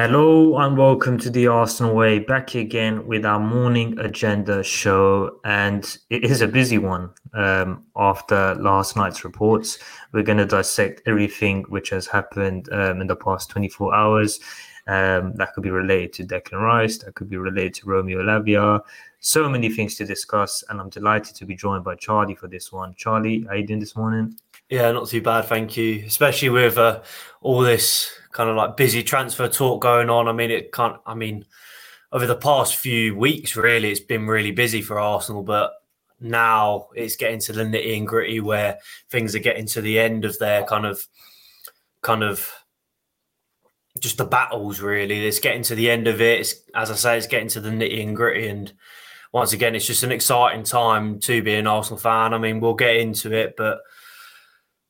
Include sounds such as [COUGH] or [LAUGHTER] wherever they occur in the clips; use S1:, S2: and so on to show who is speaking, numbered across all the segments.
S1: Hello and welcome to the Arsenal Way. Back again with our morning agenda show, and it is a busy one. Um, after last night's reports, we're going to dissect everything which has happened um, in the past 24 hours. Um, that could be related to Declan Rice, that could be related to Romeo Lavia. So many things to discuss, and I'm delighted to be joined by Charlie for this one. Charlie, how you doing this morning?
S2: Yeah, not too bad, thank you. Especially with uh, all this kind of like busy transfer talk going on. I mean, it can't. I mean, over the past few weeks, really, it's been really busy for Arsenal. But now it's getting to the nitty and gritty where things are getting to the end of their kind of, kind of, just the battles. Really, it's getting to the end of it. It's, as I say, it's getting to the nitty and gritty. And once again, it's just an exciting time to be an Arsenal fan. I mean, we'll get into it, but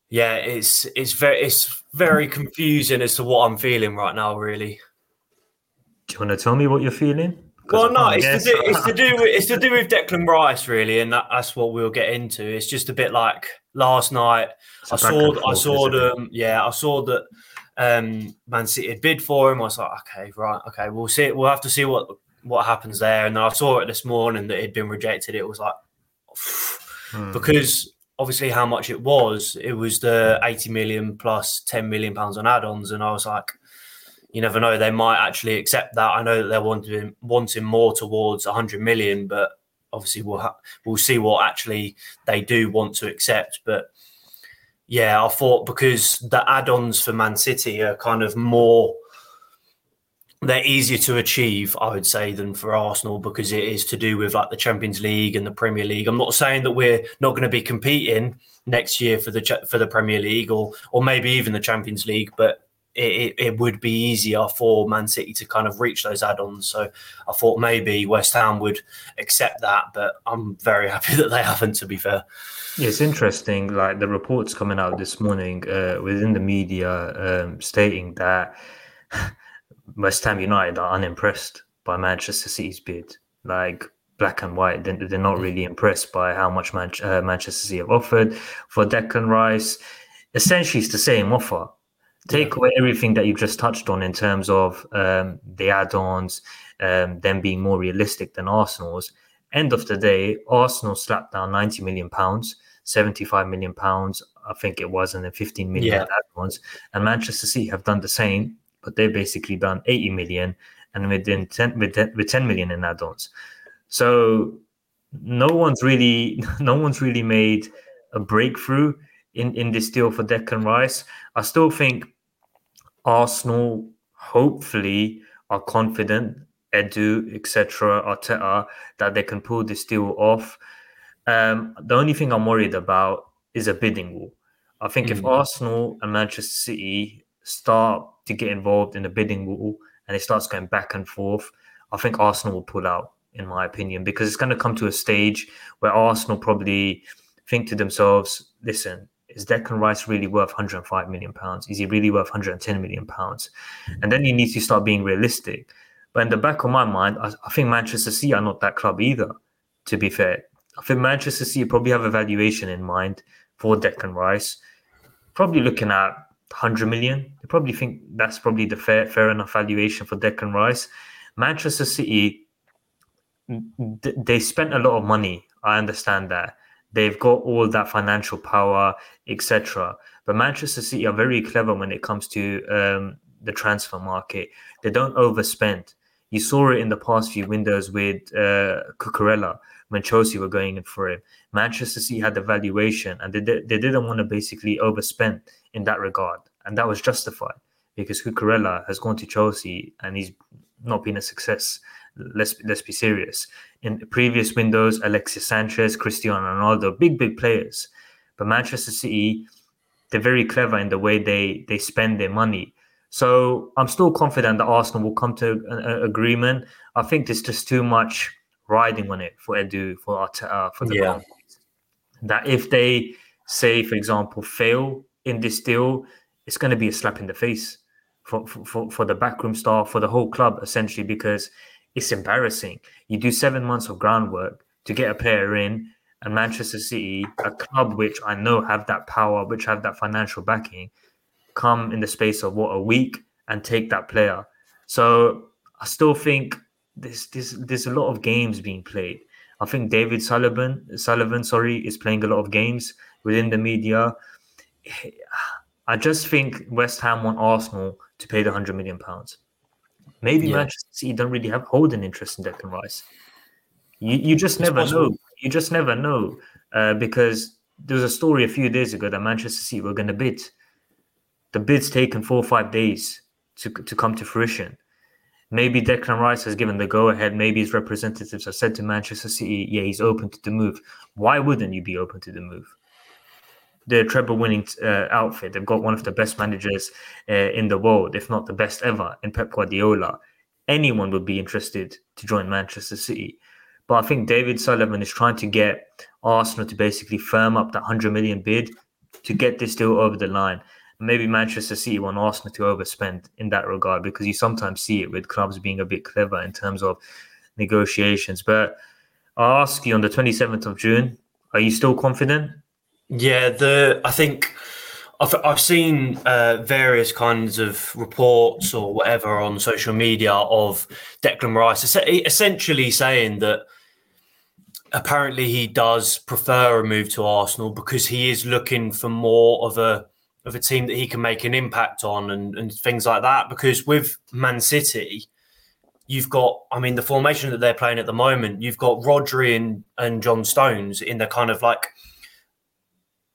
S2: yeah, it's it's very it's very confusing as to what I'm feeling right now. Really.
S1: Do you want to tell me what you're feeling?
S2: Well, no, it's to, do, it's to do with it's to do with Declan Rice, really, and that, that's what we'll get into. It's just a bit like last night. I saw forth, I saw them. Yeah, I saw that um, Man City had bid for him. I was like, okay, right, okay, we'll see. We'll have to see what what happens there. And then I saw it this morning that it had been rejected. It was like hmm. because obviously how much it was. It was the 80 million plus 10 million pounds on add-ons, and I was like, you never know, they might actually accept that. I know that they're wanting wanting more towards 100 million, but obviously we'll ha- we'll see what actually they do want to accept. But yeah, I thought because the add-ons for Man City are kind of more they're easier to achieve, I would say, than for Arsenal because it is to do with like the Champions League and the Premier League. I'm not saying that we're not going to be competing next year for the for the Premier League or or maybe even the Champions League, but it, it, would be easier for Man City to kind of reach those add-ons. So I thought maybe West Ham would accept that, but I'm very [LAUGHS] happy that they haven't. To be fair,
S1: it's interesting. Like the reports coming out this morning uh, within the media um, stating that. [LAUGHS] West Ham United are unimpressed by Manchester City's bid. Like black and white, they're, they're not really impressed by how much Man- uh, Manchester City have offered for Declan Rice. Essentially, it's the same offer. Take away everything that you've just touched on in terms of um, the add-ons, um, them being more realistic than Arsenal's. End of the day, Arsenal slapped down 90 million pounds, 75 million pounds, I think it was, and then 15 million yeah. add-ons. And Manchester City have done the same but they've basically done 80 million and within 10 with, 10, with 10 million in add-ons. So no one's really [LAUGHS] no one's really made a breakthrough in, in this deal for Declan Rice. I still think Arsenal hopefully are confident, Edu, etc., Arteta, that they can pull this deal off. Um, the only thing I'm worried about is a bidding war. I think mm. if Arsenal and Manchester City start to get involved in the bidding war and it starts going back and forth, I think Arsenal will pull out, in my opinion, because it's going to come to a stage where Arsenal probably think to themselves, listen, is Declan Rice really worth 105 million pounds? Is he really worth 110 million pounds? And then you need to start being realistic. But in the back of my mind, I, I think Manchester City are not that club either, to be fair. I think Manchester City probably have a valuation in mind for Declan Rice. Probably looking at 100 million. They probably think that's probably the fair fair enough valuation for Declan Rice. Manchester City, they spent a lot of money. I understand that. They've got all that financial power, etc. But Manchester City are very clever when it comes to um, the transfer market. They don't overspend. You saw it in the past few windows with uh, Cucurella when Chelsea were going in for him. Manchester City had the valuation and they, they didn't want to basically overspend in that regard. And that was justified because Cucurella has gone to Chelsea and he's not been a success. Let's let's be serious. In previous windows, Alexis Sanchez, Cristiano Ronaldo, big big players, but Manchester City, they're very clever in the way they they spend their money. So I'm still confident that Arsenal will come to an agreement. I think there's just too much riding on it for Edu for uh, for the yeah. that if they say, for example, fail in this deal, it's going to be a slap in the face for, for, for the backroom staff, for the whole club, essentially, because it's embarrassing. You do seven months of groundwork to get a player in, and Manchester City, a club which I know have that power, which have that financial backing, come in the space of what a week and take that player. So I still think there's there's there's a lot of games being played. I think David Sullivan Sullivan, sorry, is playing a lot of games within the media. [SIGHS] I just think West Ham want Arsenal to pay the hundred million pounds. Maybe yeah. Manchester City don't really have hold an interest in Declan Rice. You you just it's never possible. know. You just never know uh, because there was a story a few days ago that Manchester City were going to bid. The bid's taken four or five days to to come to fruition. Maybe Declan Rice has given the go ahead. Maybe his representatives have said to Manchester City, yeah, he's open to the move. Why wouldn't you be open to the move? The treble winning uh, outfit, they've got one of the best managers uh, in the world, if not the best ever, in Pep Guardiola. Anyone would be interested to join Manchester City. But I think David Sullivan is trying to get Arsenal to basically firm up that 100 million bid to get this deal over the line maybe Manchester City want Arsenal to overspend in that regard because you sometimes see it with clubs being a bit clever in terms of negotiations. But I'll ask you on the 27th of June, are you still confident?
S2: Yeah, the I think I've, I've seen uh, various kinds of reports or whatever on social media of Declan Rice essentially saying that apparently he does prefer a move to Arsenal because he is looking for more of a of a team that he can make an impact on and, and things like that. Because with Man City, you've got, I mean, the formation that they're playing at the moment, you've got Rodri and, and John Stones in the kind of like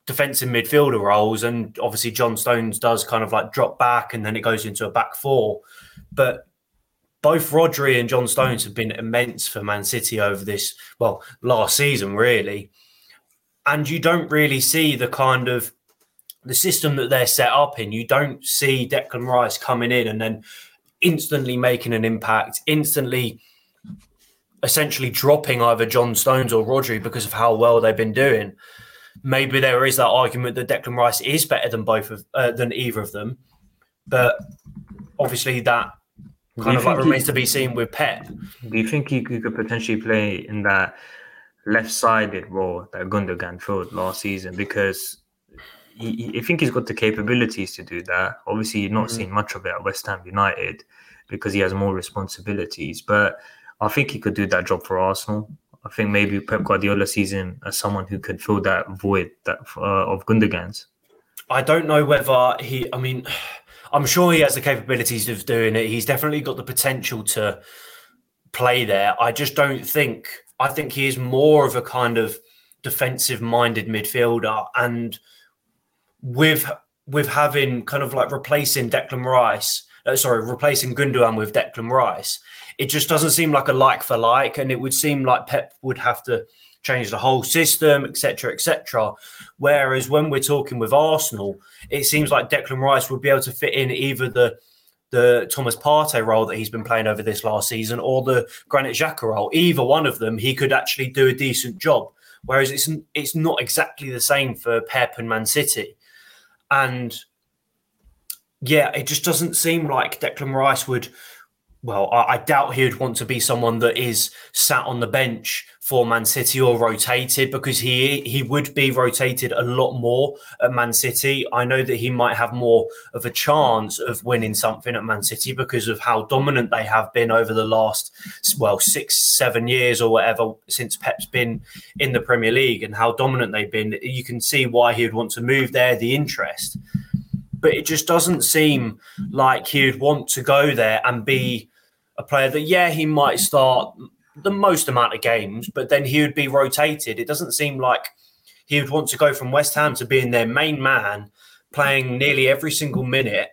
S2: defensive midfielder roles. And obviously, John Stones does kind of like drop back and then it goes into a back four. But both Rodri and John Stones have been immense for Man City over this, well, last season, really. And you don't really see the kind of the system that they're set up in, you don't see Declan Rice coming in and then instantly making an impact, instantly essentially dropping either John Stones or Rodri because of how well they've been doing. Maybe there is that argument that Declan Rice is better than both of uh, than either of them, but obviously that kind of like remains he, to be seen with Pep.
S1: Do you think he could potentially play in that left-sided role that Gundogan filled last season? Because he, I think he's got the capabilities to do that. Obviously, you're not mm-hmm. seeing much of it at West Ham United because he has more responsibilities. But I think he could do that job for Arsenal. I think maybe Pep Guardiola sees him as someone who could fill that void that uh, of Gundogan's.
S2: I don't know whether he. I mean, [SIGHS] I'm sure he has the capabilities of doing it. He's definitely got the potential to play there. I just don't think. I think he is more of a kind of defensive-minded midfielder, and with with having kind of like replacing Declan Rice, uh, sorry, replacing Gundogan with Declan Rice, it just doesn't seem like a like for like, and it would seem like Pep would have to change the whole system, etc., etc. Whereas when we're talking with Arsenal, it seems like Declan Rice would be able to fit in either the the Thomas Partey role that he's been playing over this last season or the Granit Xhaka role. Either one of them, he could actually do a decent job. Whereas it's it's not exactly the same for Pep and Man City. And yeah, it just doesn't seem like Declan Rice would. Well, I, I, doubt he would want to be someone that is sat on the bench for Man City or rotated because he he would be rotated a lot more at Man City. I know that he might have more of a chance of winning something at Man City because of how dominant they have been over the last well six seven years or whatever since Pep's been in the Premier League and how dominant they've been. You can see why he would want to move there, the interest. But it just doesn't seem like he would want to go there and be a player that, yeah, he might start the most amount of games, but then he would be rotated. It doesn't seem like he would want to go from West Ham to being their main man, playing nearly every single minute,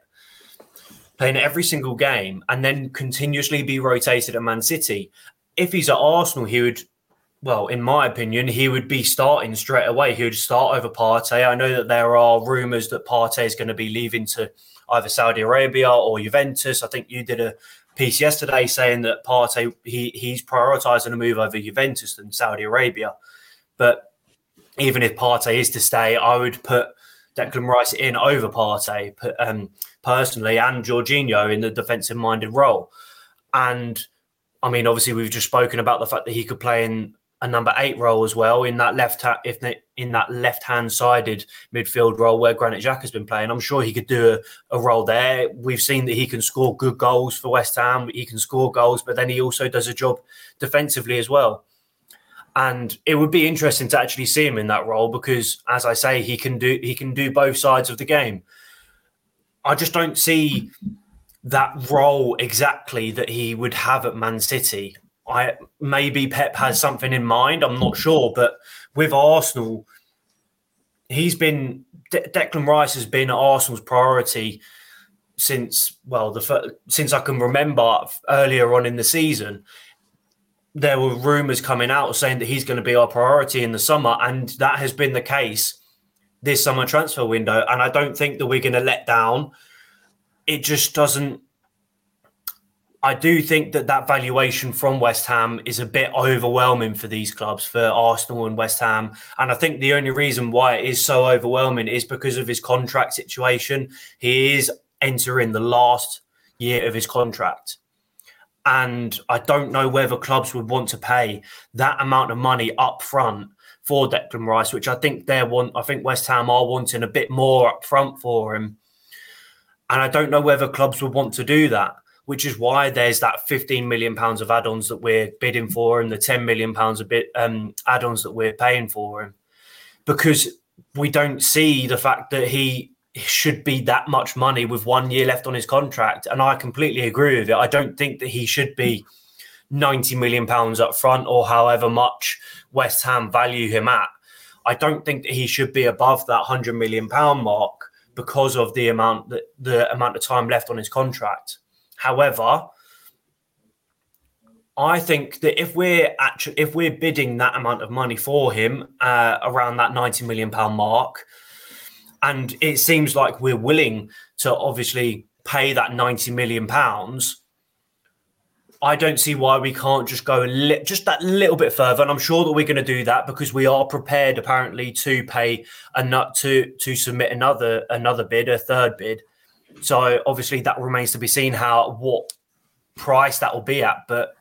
S2: playing every single game, and then continuously be rotated at Man City. If he's at Arsenal, he would, well, in my opinion, he would be starting straight away. He would start over Partey. I know that there are rumours that Partey is going to be leaving to either Saudi Arabia or Juventus. I think you did a piece yesterday saying that Partey he he's prioritising a move over Juventus than Saudi Arabia. But even if Partey is to stay, I would put Declan Rice in over Partey um, personally, and Jorginho in the defensive minded role. And I mean, obviously, we've just spoken about the fact that he could play in a number eight role as well in that left if in that left hand sided midfield role where Granit Xhaka has been playing. I'm sure he could do a, a, role there. We've seen that he can score good goals for West Ham. He can score goals, but then he also does a job defensively as well. And it would be interesting to actually see him in that role because, as I say, he can do he can do both sides of the game. I just don't see that role exactly that he would have at Man City. I maybe Pep has something in mind. I'm not sure, but with Arsenal, he's been De- Declan Rice has been Arsenal's priority since well the since I can remember earlier on in the season. There were rumours coming out saying that he's going to be our priority in the summer, and that has been the case this summer transfer window. And I don't think that we're going to let down. It just doesn't I do think that that valuation from West Ham is a bit overwhelming for these clubs, for Arsenal and West Ham. And I think the only reason why it is so overwhelming is because of his contract situation. He is entering the last year of his contract. And I don't know whether clubs would want to pay that amount of money up front for Declan Rice, which I think they want. I think West Ham are wanting a bit more up front for him. And I don't know whether clubs would want to do that which is why there's that 15 million pounds of add-ons that we're bidding for and the 10 million pounds of bit um, add-ons that we're paying for. Him because we don't see the fact that he should be that much money with one year left on his contract and i completely agree with it. I don't think that he should be 90 million pounds up front or however much west ham value him at. I don't think that he should be above that 100 million pound mark because of the amount that the amount of time left on his contract However, I think that if we're actually if we're bidding that amount of money for him uh, around that ninety million pound mark, and it seems like we're willing to obviously pay that ninety million pounds, I don't see why we can't just go li- just that little bit further. And I'm sure that we're going to do that because we are prepared apparently to pay a nut to to submit another another bid, a third bid. So obviously that remains to be seen how what price that will be at. But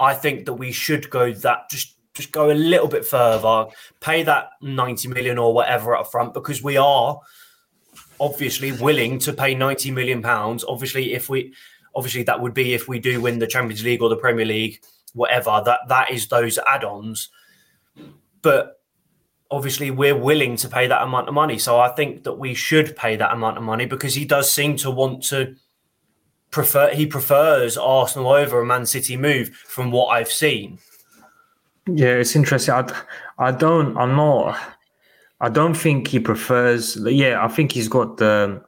S2: I think that we should go that just just go a little bit further, pay that 90 million or whatever up front because we are obviously willing to pay 90 million pounds. Obviously, if we obviously that would be if we do win the Champions League or the Premier League, whatever, that that is those add-ons. But obviously we're willing to pay that amount of money. So I think that we should pay that amount of money because he does seem to want to prefer he prefers Arsenal over a Man City move from what I've seen.
S1: Yeah, it's interesting. I, I don't I'm not I don't think he prefers yeah, I think he's got the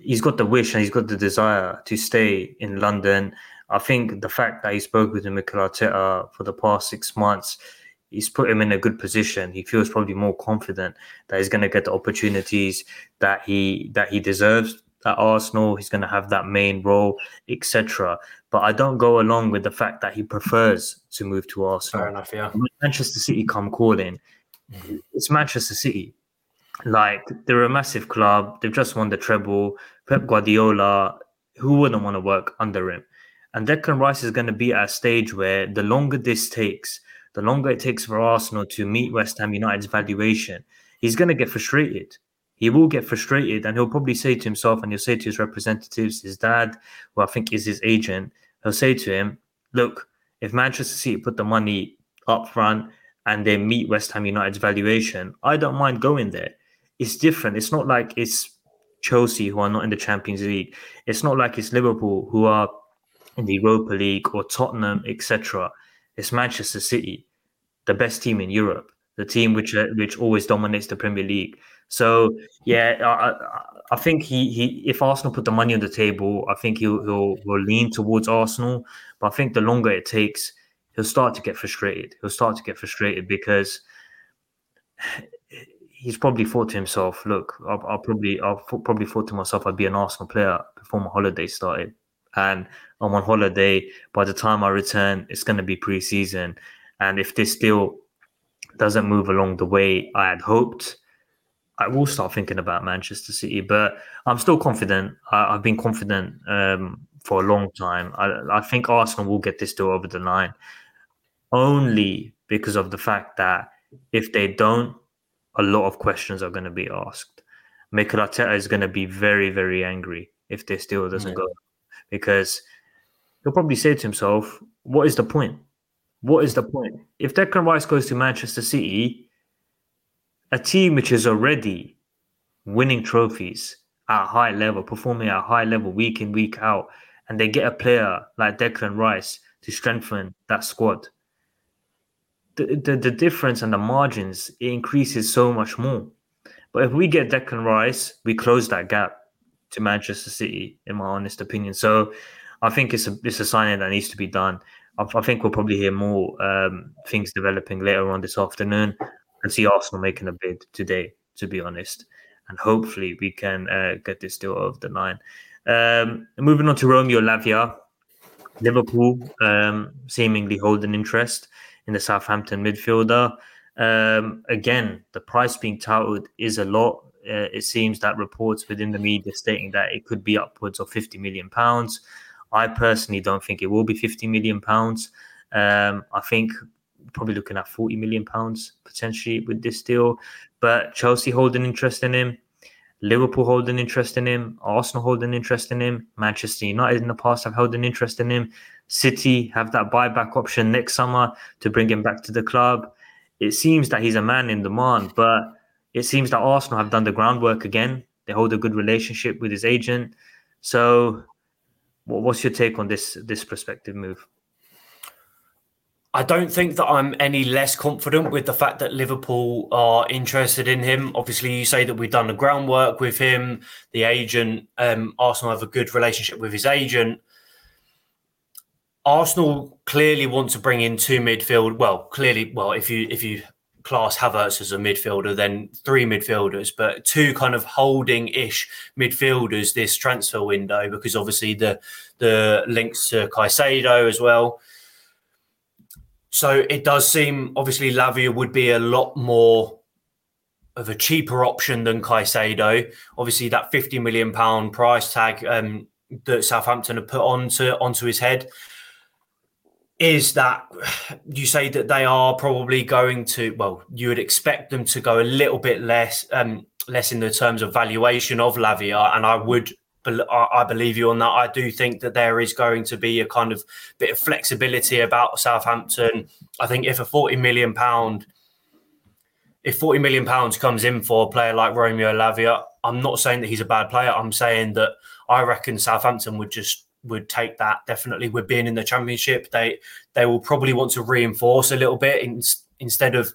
S1: he's got the wish and he's got the desire to stay in London. I think the fact that he spoke with Mikel Arteta for the past six months he's put him in a good position. He feels probably more confident that he's going to get the opportunities that he that he deserves at Arsenal. He's going to have that main role, etc. But I don't go along with the fact that he prefers to move to Arsenal.
S2: Fair enough, yeah.
S1: Manchester City come calling. It's Manchester City. Like they're a massive club. They've just won the treble. Pep Guardiola, who wouldn't want to work under him? And Declan Rice is going to be at a stage where the longer this takes, the longer it takes for Arsenal to meet West Ham United's valuation, he's going to get frustrated. He will get frustrated and he'll probably say to himself and he'll say to his representatives, his dad, who I think is his agent, he'll say to him, Look, if Manchester City put the money up front and they meet West Ham United's valuation, I don't mind going there. It's different. It's not like it's Chelsea who are not in the Champions League. It's not like it's Liverpool who are in the Europa League or Tottenham, etc. It's Manchester City, the best team in Europe, the team which uh, which always dominates the Premier League. So yeah, I, I think he he if Arsenal put the money on the table, I think he'll he'll, will lean towards Arsenal. But I think the longer it takes, he'll start to get frustrated. He'll start to get frustrated because he's probably thought to himself, "Look, I'll, I'll probably I'll probably thought to myself I'd be an Arsenal player before my holiday started." And I'm on holiday. By the time I return, it's going to be preseason. And if this deal doesn't move along the way I had hoped, I will start thinking about Manchester City. But I'm still confident. I, have been confident um, for a long time. I, I think Arsenal will get this deal over the line only because of the fact that if they don't, a lot of questions are going to be asked. Mikel Arteta is going to be very, very angry if this deal doesn't yeah. go because he'll probably say to himself, What is the point? What is the point? If Declan Rice goes to Manchester City, a team which is already winning trophies at a high level, performing at a high level week in, week out, and they get a player like Declan Rice to strengthen that squad, the, the, the difference and the margins it increases so much more. But if we get Declan Rice, we close that gap to Manchester City, in my honest opinion. So I think it's a it's a signing that needs to be done. I, I think we'll probably hear more um, things developing later on this afternoon, and see Arsenal making a bid today. To be honest, and hopefully we can uh, get this deal over the line. Um, moving on to Romeo Lavia, Liverpool um, seemingly holding interest in the Southampton midfielder. Um, again, the price being touted is a lot uh, it seems that reports within the media stating that it could be upwards of 50 million pounds. I personally don't think it will be 50 million pounds. Um, I think probably looking at 40 million pounds potentially with this deal. But Chelsea holding interest in him, Liverpool holding interest in him, Arsenal holding interest in him, Manchester United in the past have held an interest in him. City have that buyback option next summer to bring him back to the club. It seems that he's a man in demand, but it seems that Arsenal have done the groundwork again. They hold a good relationship with his agent. So, what's your take on this this prospective move?
S2: I don't think that I'm any less confident with the fact that Liverpool are interested in him. Obviously, you say that we've done the groundwork with him, the agent. Um, Arsenal have a good relationship with his agent. Arsenal clearly want to bring in two midfield. Well, clearly, well, if you if you class Havertz as a midfielder, then three midfielders, but two kind of holding-ish midfielders this transfer window because obviously the the links to Caicedo as well. So it does seem obviously Lavia would be a lot more of a cheaper option than Caicedo. Obviously, that fifty million pound price tag um, that Southampton have put onto onto his head is that you say that they are probably going to well you would expect them to go a little bit less um less in the terms of valuation of Lavia and I would I believe you on that. I do think that there is going to be a kind of bit of flexibility about Southampton. I think if a 40 million pound if 40 million pounds comes in for a player like Romeo Lavia, I'm not saying that he's a bad player. I'm saying that I reckon Southampton would just would take that definitely with being in the championship. They they will probably want to reinforce a little bit in, instead of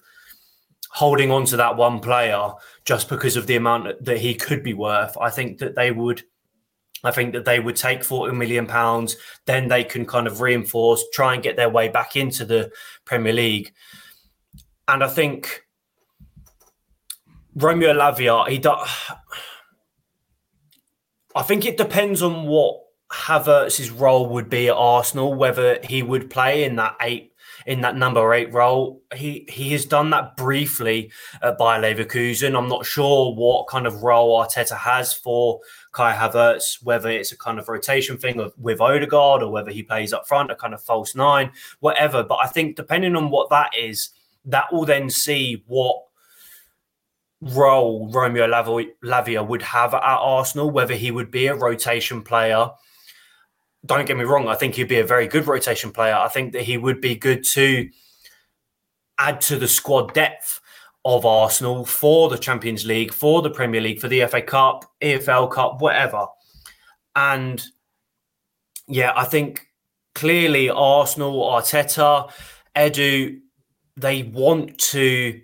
S2: holding on to that one player just because of the amount that he could be worth. I think that they would. I think that they would take 40 million pounds, then they can kind of reinforce, try and get their way back into the Premier League. And I think Romeo Lavia, he does. I think it depends on what Havertz's role would be at Arsenal, whether he would play in that eight in that number eight role. He he has done that briefly at Bayer Leverkusen. I'm not sure what kind of role Arteta has for Kai Havertz, whether it's a kind of rotation thing of, with Odegaard or whether he plays up front, a kind of false nine, whatever. But I think depending on what that is, that will then see what role Romeo Lavia would have at Arsenal, whether he would be a rotation player. Don't get me wrong, I think he'd be a very good rotation player. I think that he would be good to add to the squad depth of Arsenal for the Champions League, for the Premier League, for the FA Cup, EFL Cup, whatever. And yeah, I think clearly Arsenal, Arteta, Edu, they want to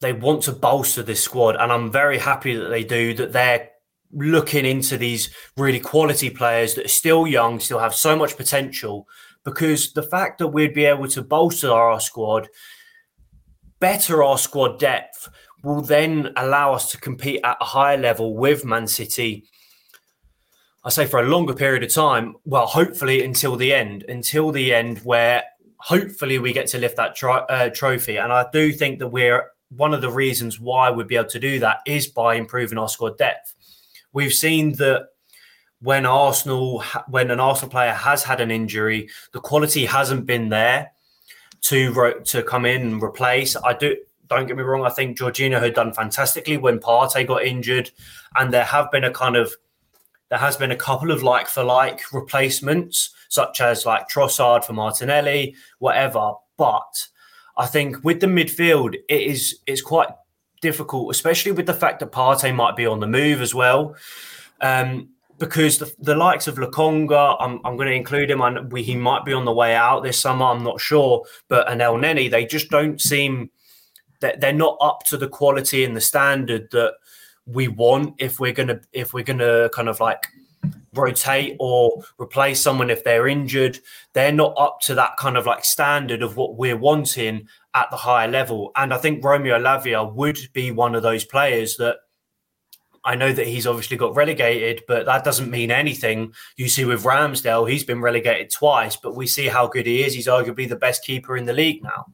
S2: they want to bolster this squad, and I'm very happy that they do. That they're looking into these really quality players that are still young, still have so much potential. Because the fact that we'd be able to bolster our squad, better our squad depth, will then allow us to compete at a higher level with Man City. I say for a longer period of time. Well, hopefully until the end, until the end, where hopefully we get to lift that tro- uh, trophy. And I do think that we're one of the reasons why we'd be able to do that is by improving our squad depth. We've seen that when Arsenal, when an Arsenal player has had an injury, the quality hasn't been there to to come in and replace. I do. Don't get me wrong. I think Jorginho had done fantastically when Partey got injured, and there have been a kind of there has been a couple of like for like replacements, such as like Trossard for Martinelli, whatever. But I think with the midfield, it is it's quite difficult, especially with the fact that Partey might be on the move as well. Um, because the, the, likes of Lokonga, I'm, I'm going to include him. and he might be on the way out this summer. I'm not sure, but and Elneny, they just don't seem that they're not up to the quality and the standard that we want if we're gonna if we're gonna kind of like rotate or replace someone if they're injured. They're not up to that kind of like standard of what we're wanting at the higher level. And I think Romeo Lavia would be one of those players that I know that he's obviously got relegated, but that doesn't mean anything. You see with Ramsdale, he's been relegated twice, but we see how good he is. He's arguably the best keeper in the league now.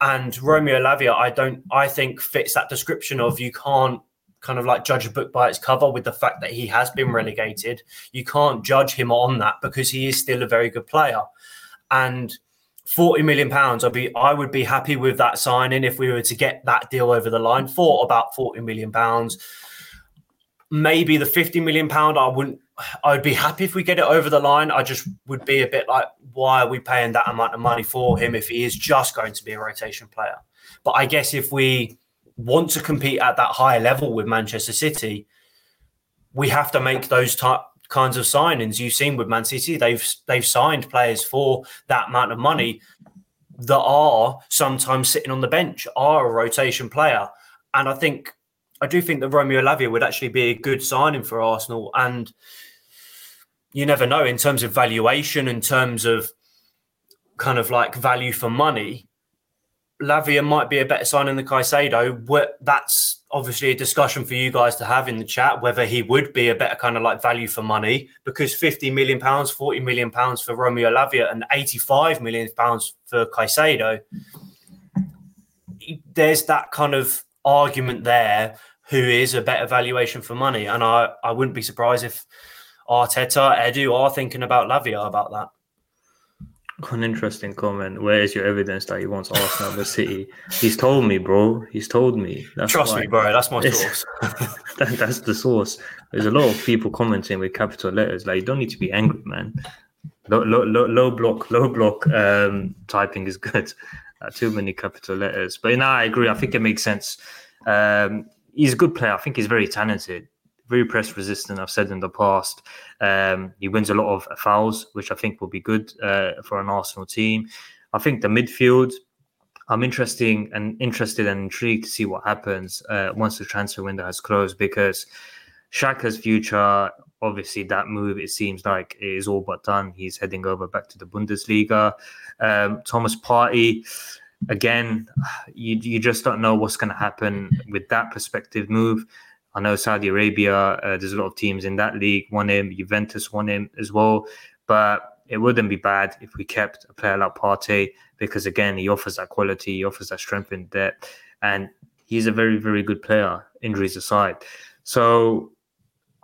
S2: And Romeo Lavia, I don't I think fits that description of you can't kind of like judge a book by its cover with the fact that he has been mm-hmm. relegated. You can't judge him on that because he is still a very good player. And 40 million pounds, I'd be I would be happy with that signing if we were to get that deal over the line for about 40 million pounds. Maybe the 50 million pound, I wouldn't I'd be happy if we get it over the line. I just would be a bit like, why are we paying that amount of money for him if he is just going to be a rotation player? But I guess if we want to compete at that higher level with Manchester City, we have to make those type, kinds of signings. You've seen with Man City, they've they've signed players for that amount of money that are sometimes sitting on the bench, are a rotation player. And I think I do think that Romeo Lavia would actually be a good signing for Arsenal. And you never know in terms of valuation, in terms of kind of like value for money. Lavia might be a better signing than Caicedo. That's obviously a discussion for you guys to have in the chat whether he would be a better kind of like value for money because 50 million pounds, 40 million pounds for Romeo Lavia and 85 million pounds for Caicedo. There's that kind of argument there who is a better valuation for money. And I, I wouldn't be surprised if Arteta, Edu are thinking about Lavia about that.
S1: An interesting comment. Where is your evidence that he wants Arsenal the City? He's told me, bro. He's told me.
S2: That's Trust why. me, bro. That's my source. [LAUGHS]
S1: that, that's the source. There's a lot of people commenting with capital letters. Like, you don't need to be angry, man. Low, low, low, low block, low block um, typing is good. Uh, too many capital letters. But no, I agree. I think it makes sense. Um, he's a good player. I think he's very talented very press resistant. I've said in the past. Um, he wins a lot of fouls, which I think will be good uh, for an Arsenal team. I think the midfield. I'm interesting and interested and intrigued to see what happens uh, once the transfer window has closed because Xhaka's future, obviously, that move it seems like is all but done. He's heading over back to the Bundesliga. Um, Thomas Partey, again, you you just don't know what's going to happen with that perspective move. I know Saudi Arabia, uh, there's a lot of teams in that league won him. Juventus won him as well. But it wouldn't be bad if we kept a player like Partey because again he offers that quality, he offers that strength in depth, and he's a very very good player. Injuries aside, so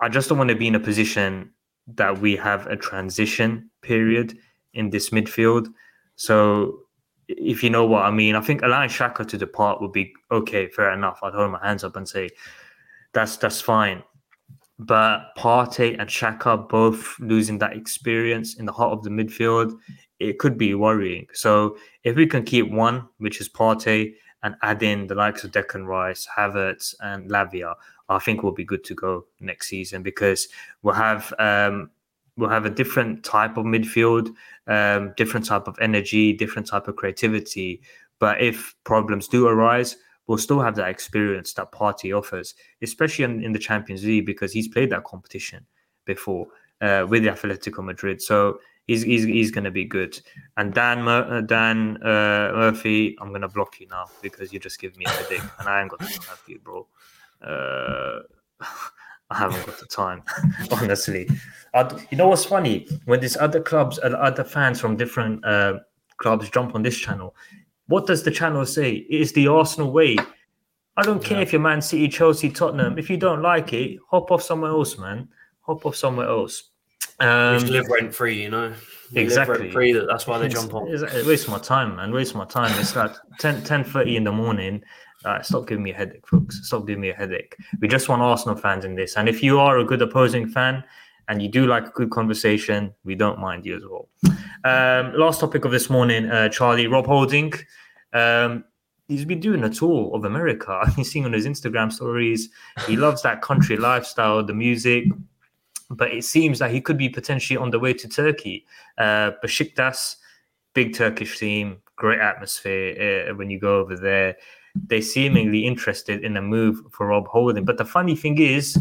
S1: I just don't want to be in a position that we have a transition period in this midfield. So if you know what I mean, I think allowing Xhaka to depart would be okay, fair enough. I'd hold my hands up and say that's that's fine. But Partey and Xhaka both losing that experience in the heart of the midfield, it could be worrying. So if we can keep one, which is Partey, and add in the likes of Declan Rice, Havertz, and Lavia, I think we'll be good to go next season because we'll have um, we'll have a different type of midfield, um, different type of energy, different type of creativity. But if problems do arise, we'll still have that experience that Partey offers, especially in, in the Champions League because he's played that competition before uh, with the Atletico Madrid. So he's he's, he's going to be good. And Dan Mur- uh, Dan uh, Murphy, I'm going to block you now because you just give me a headache, and I ain't got the time for you, bro. Uh, [LAUGHS] I haven't got the time, [LAUGHS] honestly. I'd, you know what's funny? When these other clubs and other fans from different uh, clubs jump on this channel, what does the channel say? It is the Arsenal way. I don't care yeah. if you're Man City, Chelsea, Tottenham. If you don't like it, hop off somewhere else, man. Hop off somewhere else.
S2: Um, live rent free, you know. You
S1: exactly.
S2: free. That's why they jump on.
S1: It wastes my time, man. Waste my time. It's like 10, 10 30 in the morning. Uh, stop giving me a headache, folks. Stop giving me a headache. We just want Arsenal fans in this. And if you are a good opposing fan and you do like a good conversation, we don't mind you as well. Um, last topic of this morning, uh, Charlie Rob Holding. Um, he's been doing a tour of America. I've been seeing on his Instagram stories. He loves that country lifestyle, the music. But it seems that he could be potentially on the way to Turkey. Uh, Besiktas, big Turkish team, great atmosphere uh, when you go over there they seemingly interested in a move for Rob Holding. But the funny thing is,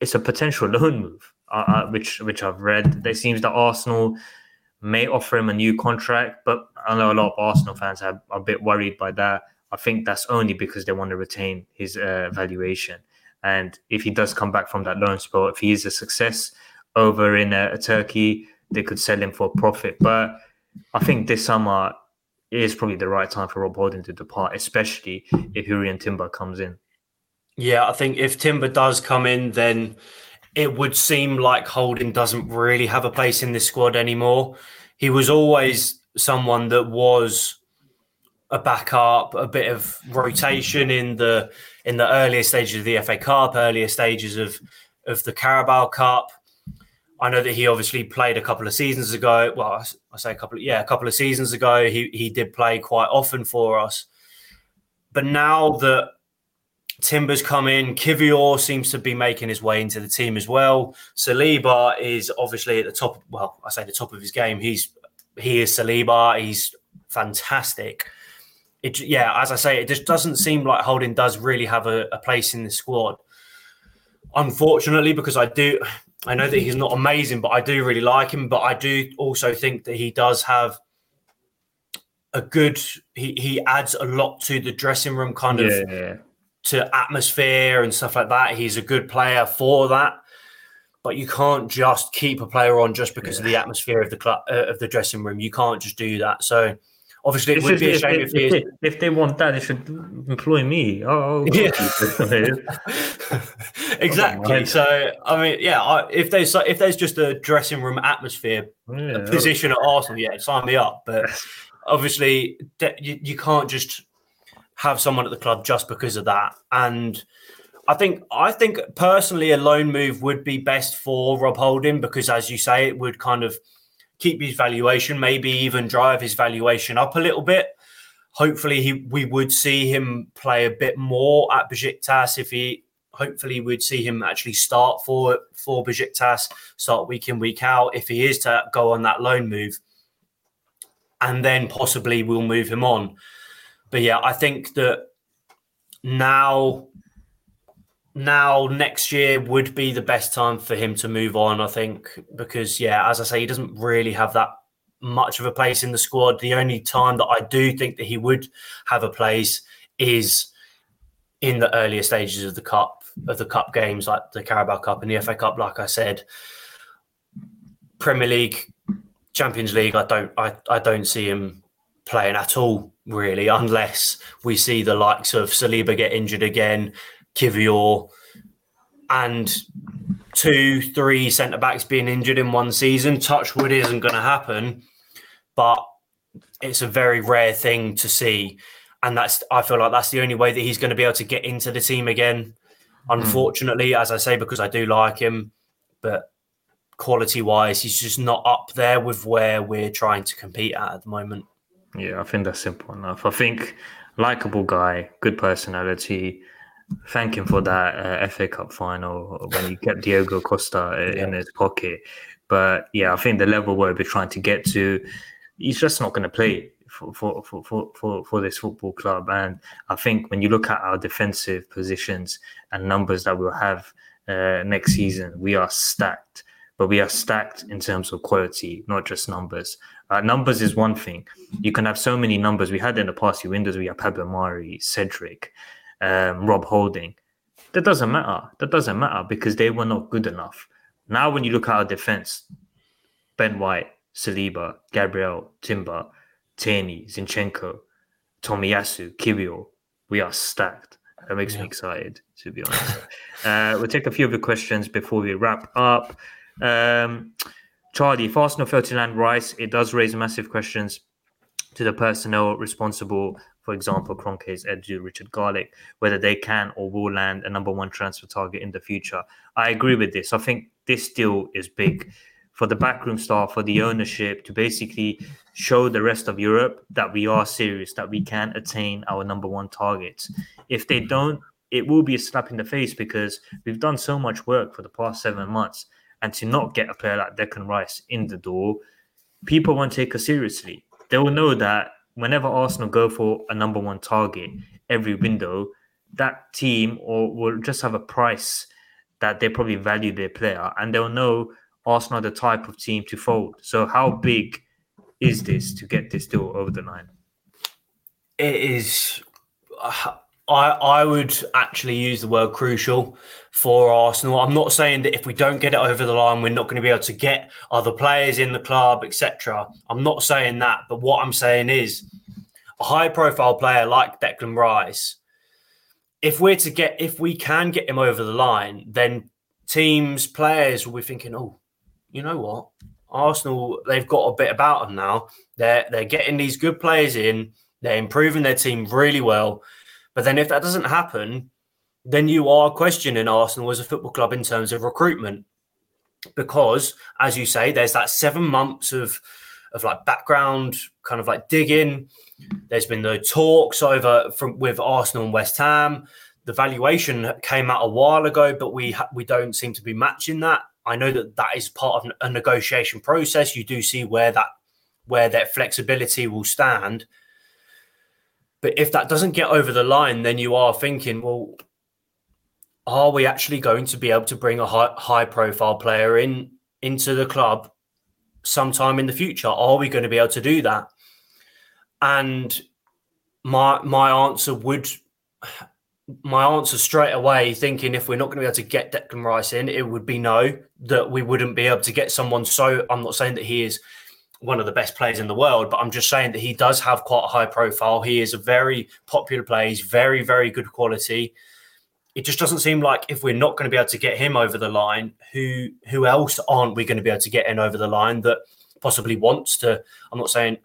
S1: it's a potential [LAUGHS] loan move, uh, uh, which which I've read. There seems that Arsenal may offer him a new contract, but I know a lot of Arsenal fans are, a bit worried by that. I think that's only because they want to retain his uh, valuation. And if he does come back from that loan spell, if he is a success over in uh, Turkey, they could sell him for a profit. But I think this summer is probably the right time for Rob Holding to depart, especially if Jurrien Timber comes in.
S2: Yeah, I think if Timber does come in, then it would seem like Holding doesn't really have a place in this squad anymore. He was always someone that was a backup, a bit of rotation in the in the earlier stages of the FA Cup, earlier stages of of the Carabao Cup. I know that he obviously played a couple of seasons ago. Well, I say a couple, of, yeah, a couple of seasons ago. He he did play quite often for us, but now that Timber's come in, Kiwior seems to be making his way into the team as well. Saliba is obviously at the top. Well, I say the top of his game. He's he is Saliba. He's fantastic. It, yeah, as I say, it just doesn't seem like Holding does really have a, a place in the squad. Unfortunately, because I do, I know that he's not amazing, but I do really like him. But I do also think that he does have a good. He he adds a lot to the dressing room, kind of yeah. To atmosphere and stuff like that. He's a good player for that. But you can't just keep a player on just because yeah. of the atmosphere of the club uh, of the dressing room. You can't just do that. So Obviously, it, would be a shame if,
S1: if, if, if, they want that, they should employ me. Oh, [LAUGHS] yeah. [LAUGHS]
S2: exactly. So, I mean, yeah, if there's if there's just a dressing room atmosphere, yeah, a position at Arsenal, yeah, sign me up. But obviously, you, you can't just have someone at the club just because of that. And I think I think personally, a loan move would be best for Rob Holding because, as you say, it would kind of keep his valuation, maybe even drive his valuation up a little bit. Hopefully, he we would see him play a bit more at Besiktas if he. Hopefully, we'd see him actually start for for Besiktas, start week in week out. If he is to go on that loan move, and then possibly we'll move him on. But yeah, I think that now now next year would be the best time for him to move on, I think, because yeah, as I say, he doesn't really have that much of a place in the squad. The only time that I do think that he would have a place is in the earlier stages of the cup of the cup games, like the Carabao Cup and the FA Cup. Like I said, Premier League, Champions League, I don't I, I don't see him playing at all, really, unless we see the likes of Saliba get injured again, Kiwior, and two, three centre backs being injured in one season. Touchwood isn't going to happen, but it's a very rare thing to see. And that's I feel like that's the only way that he's going to be able to get into the team again. Unfortunately, mm. as I say, because I do like him, but quality wise, he's just not up there with where we're trying to compete at at the moment.
S1: Yeah, I think that's simple enough. I think likable guy, good personality. Thank him for that uh, FA Cup final when he kept Diego Costa uh, yeah. in his pocket. But yeah, I think the level where we're trying to get to, he's just not going to play for, for, for, for, for this football club. And I think when you look at our defensive positions and numbers that we'll have uh, next season, we are stacked. But we are stacked in terms of quality, not just numbers. Uh, numbers is one thing. You can have so many numbers. We had in the past few windows, we have Pablo Mari, Cedric, um, Rob Holding. That doesn't matter. That doesn't matter because they were not good enough. Now, when you look at our defense, Ben White, Saliba, Gabriel, Timber, Tierney, Zinchenko, Tomiyasu, Kiwior, we are stacked. That makes yeah. me excited, to be honest. uh, we'll take a few of the questions before we wrap up. Um, Charlie, if Arsenal fail to land Rice, it does raise massive questions to the personnel responsible, for example, Kroenkes, Edu, Richard Garlick, whether they can or will land a number one transfer target in the future. I agree with this. I think this deal is big for the backroom staff, for the ownership to basically show the rest of Europe that we are serious, that we can attain our number one targets. If they don't, it will be a slap in the face because we've done so much work for the past seven months and to not get a player like Declan Rice in the door, people won't take us seriously. They will know that whenever Arsenal go for a number one target every window, that team or will just have a price that they probably value their player, and they'll know Arsenal the type of team to fold. So, how big is this to get this deal over the line?
S2: It is. Uh, I I would actually use the word crucial for Arsenal. I'm not saying that if we don't get it over the line, we're not going to be able to get other players in the club, etc. I'm not saying that, but what I'm saying is a high profile player like Declan Rice. If we're to get, if we can get him over the line, then teams, players will be thinking, oh, you know what, Arsenal, they've got a bit about them now. They're they're getting these good players in. They're improving their team really well but then if that doesn't happen, then you are questioning Arsenal as a football club in terms of recruitment. Because, as you say, there's that seven months of of like background kind of like digging. There's been the talks over from with Arsenal and West Ham. The valuation came out a while ago, but we ha- we don't seem to be matching that. I know that that is part of a negotiation process. You do see where that where that flexibility will stand. But if that doesn't get over the line, then you are thinking, well, are we actually going to be able to bring a high, high profile player in into the club sometime in the future? Are we going to be able to do that? And my my answer would my answer straight away, thinking if we're not going to be able to get Declan Rice in, it would be no, that we wouldn't be able to get someone so I'm not saying that he is one of the best players in the world, but I'm just saying that he does have quite a high profile. He is a very popular player. He's very, very good quality. It just doesn't seem like if we're not going to be able to get him over the line, who who else aren't we going to be able to get in over the line that possibly wants to? I'm not saying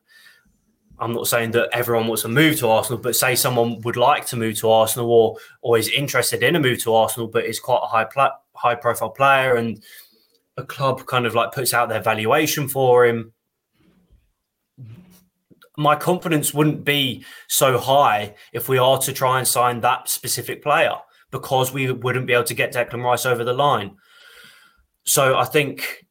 S2: I'm not saying that everyone wants to move to Arsenal, but say someone would like to move to Arsenal or or is interested in a move to Arsenal, but is quite a high pla- high profile player and a club kind of like puts out their valuation for him my confidence wouldn't be so high if we are to try and sign that specific player because we wouldn't be able to get Declan Rice over the line. So I think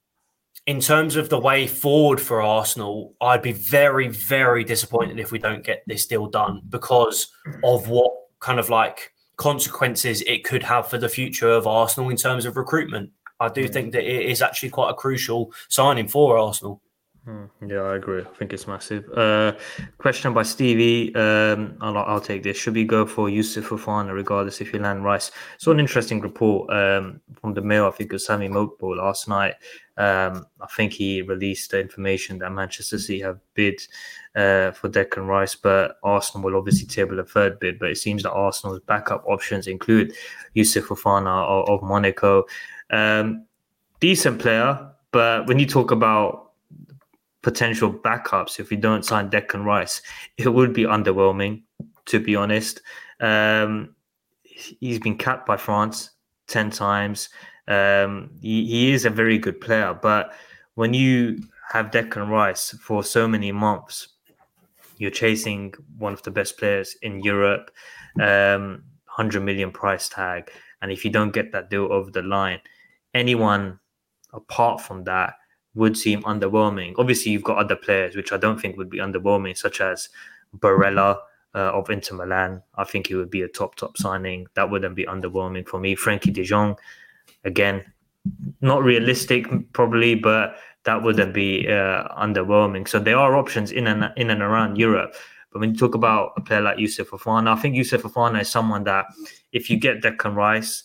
S2: in terms of the way forward for Arsenal, I'd be very, very disappointed if we don't get this deal done because of what kind of like consequences it could have for the future of Arsenal in terms of recruitment. I do mm. think that it is actually quite a crucial signing for Arsenal.
S1: Hmm, yeah, I agree. I think it's massive. Uh, question by Stevie. Um, I'll, I'll take this. Should we go for Youssouf Fofana regardless if you land Rice? So an interesting report um, from the Mail. I think it was Sami Mokbel last night. Um, I think he released the information that Manchester City have bid uh, for Declan Rice, but Arsenal will obviously table a third bid. But it seems that Arsenal's backup options include Youssouf Fofana of, of Monaco. Um, decent player, but when you talk about potential backups if we don't sign Declan Rice, it would be underwhelming, to be honest. Um, he's been capped by France 10 times. Um, he, he, is a very good player, but when you have Declan Rice for so many months, you're chasing one of the best players in Europe, um, 100 million price tag. And if you don't get that deal over the line, anyone apart from that would seem underwhelming. Obviously, you've got other players which I don't think would be underwhelming, such as Barella uh, of Inter Milan. I think he would be a top top signing. That wouldn't be underwhelming for me. Frenkie De Jong, again, not realistic probably, but that wouldn't be uh, underwhelming. So there are options in and in and around Europe. But when you talk about a player like Youssouf Fofana, I think Youssouf Fofana is someone that if you get Declan Rice,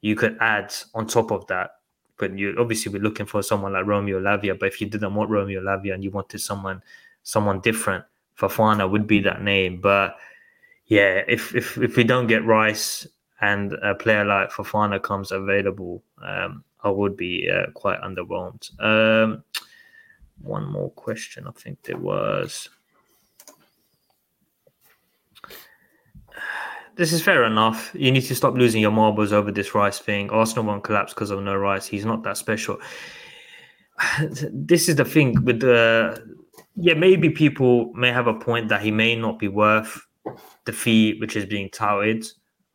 S1: you could add on top of that but you obviously we're looking for someone like Romeo Lavia. But if you didn't want Romeo Lavia and you wanted someone someone different, Fofana would be that name. But yeah, if if if we don't get Rice and a player like Fofana comes available, um, I would be uh, quite underwhelmed. Um, one more question, I think there was. This is fair enough. You need to stop losing your marbles over this Rice thing. Arsenal won't collapse because of no Rice. He's not that special. [SIGHS] This is the thing with the yeah. Maybe people may have a point that he may not be worth the fee which is being touted.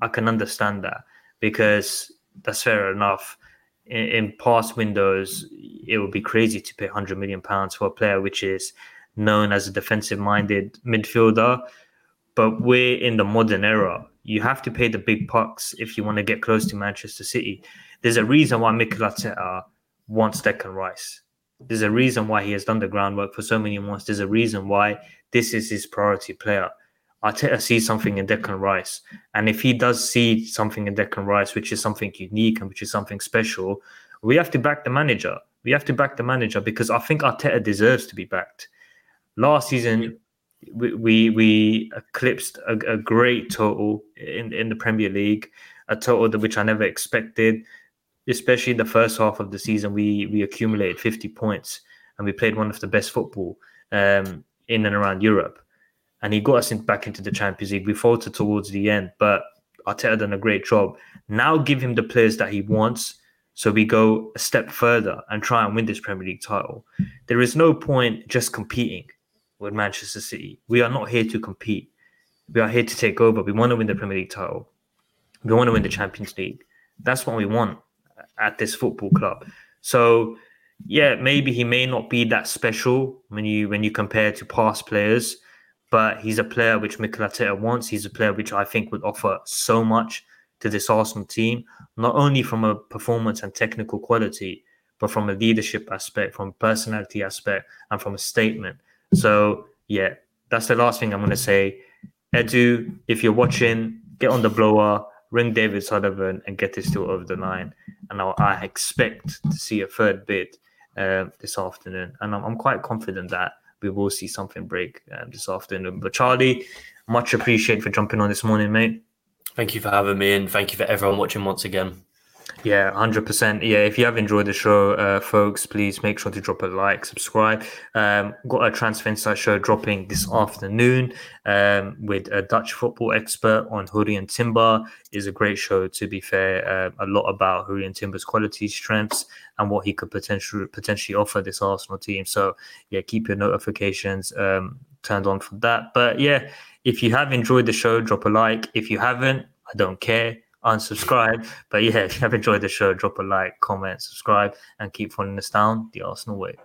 S1: I can understand that because that's fair enough. In, in past windows, it would be crazy to pay hundred million pounds for a player which is known as a defensive-minded midfielder but we're in the modern era. You have to pay the big bucks if you want to get close to Manchester City. There's a reason why Mikel Arteta wants Declan Rice. There's a reason why he has done the groundwork for so many months. There's a reason why this is his priority player. Arteta sees something in Declan Rice. And if he does see something in Declan Rice, which is something unique and which is something special, we have to back the manager. We have to back the manager because I think Arteta deserves to be backed. Last season, we we, eclipsed a, a, great total in in the Premier League, a total that which I never expected. Especially in the first half of the season, we we accumulated 50 points and we played one of the best football um, in and around Europe. And he got us in, back into the Champions League. We faltered towards the end, but Arteta done a great job. Now give him the players that he wants. So we go a step further and try and win this Premier League title. There is no point just competing with Manchester City. We are not here to compete. We are here to take over. We want to win the Premier League title. We want to win the Champions League. That's what we want at this football club. So, yeah, maybe he may not be that special when you when you compare to past players, but he's a player which Mikel Arteta wants. He's a player which I think would offer so much to this Arsenal team, not only from a performance and technical quality, but from a leadership aspect, from a personality aspect, and from a statement. So yeah, that's the last thing I'm gonna say. Edu, if you're watching, get on the blower, ring David Sullivan, and get this deal over the line. And I'll, I expect to see a third bid uh, this afternoon, and I'm, I'm, quite confident that we will see something break um, this afternoon. But Charlie, much appreciated for jumping on this morning, mate.
S2: Thank you for having me, and thank you for everyone watching once again.
S1: Yeah, 100%. Yeah, if you have enjoyed the show, uh, folks, please make sure to drop a like, subscribe. Um, got a Transfer Insight show dropping this afternoon um, with a Dutch football expert on Jurrien Timber. is a great show, to be fair. Uh, a lot about Jurrien Timber's qualities, strengths, and what he could potentially potentially offer this Arsenal team. So, yeah, keep your notifications um, turned on for that. But yeah, if you have enjoyed the show, drop a like. If you haven't, I don't care unsubscribe. But yeah, if you have enjoyed the show, drop a like, comment, subscribe, and keep following us down the Arsenal way.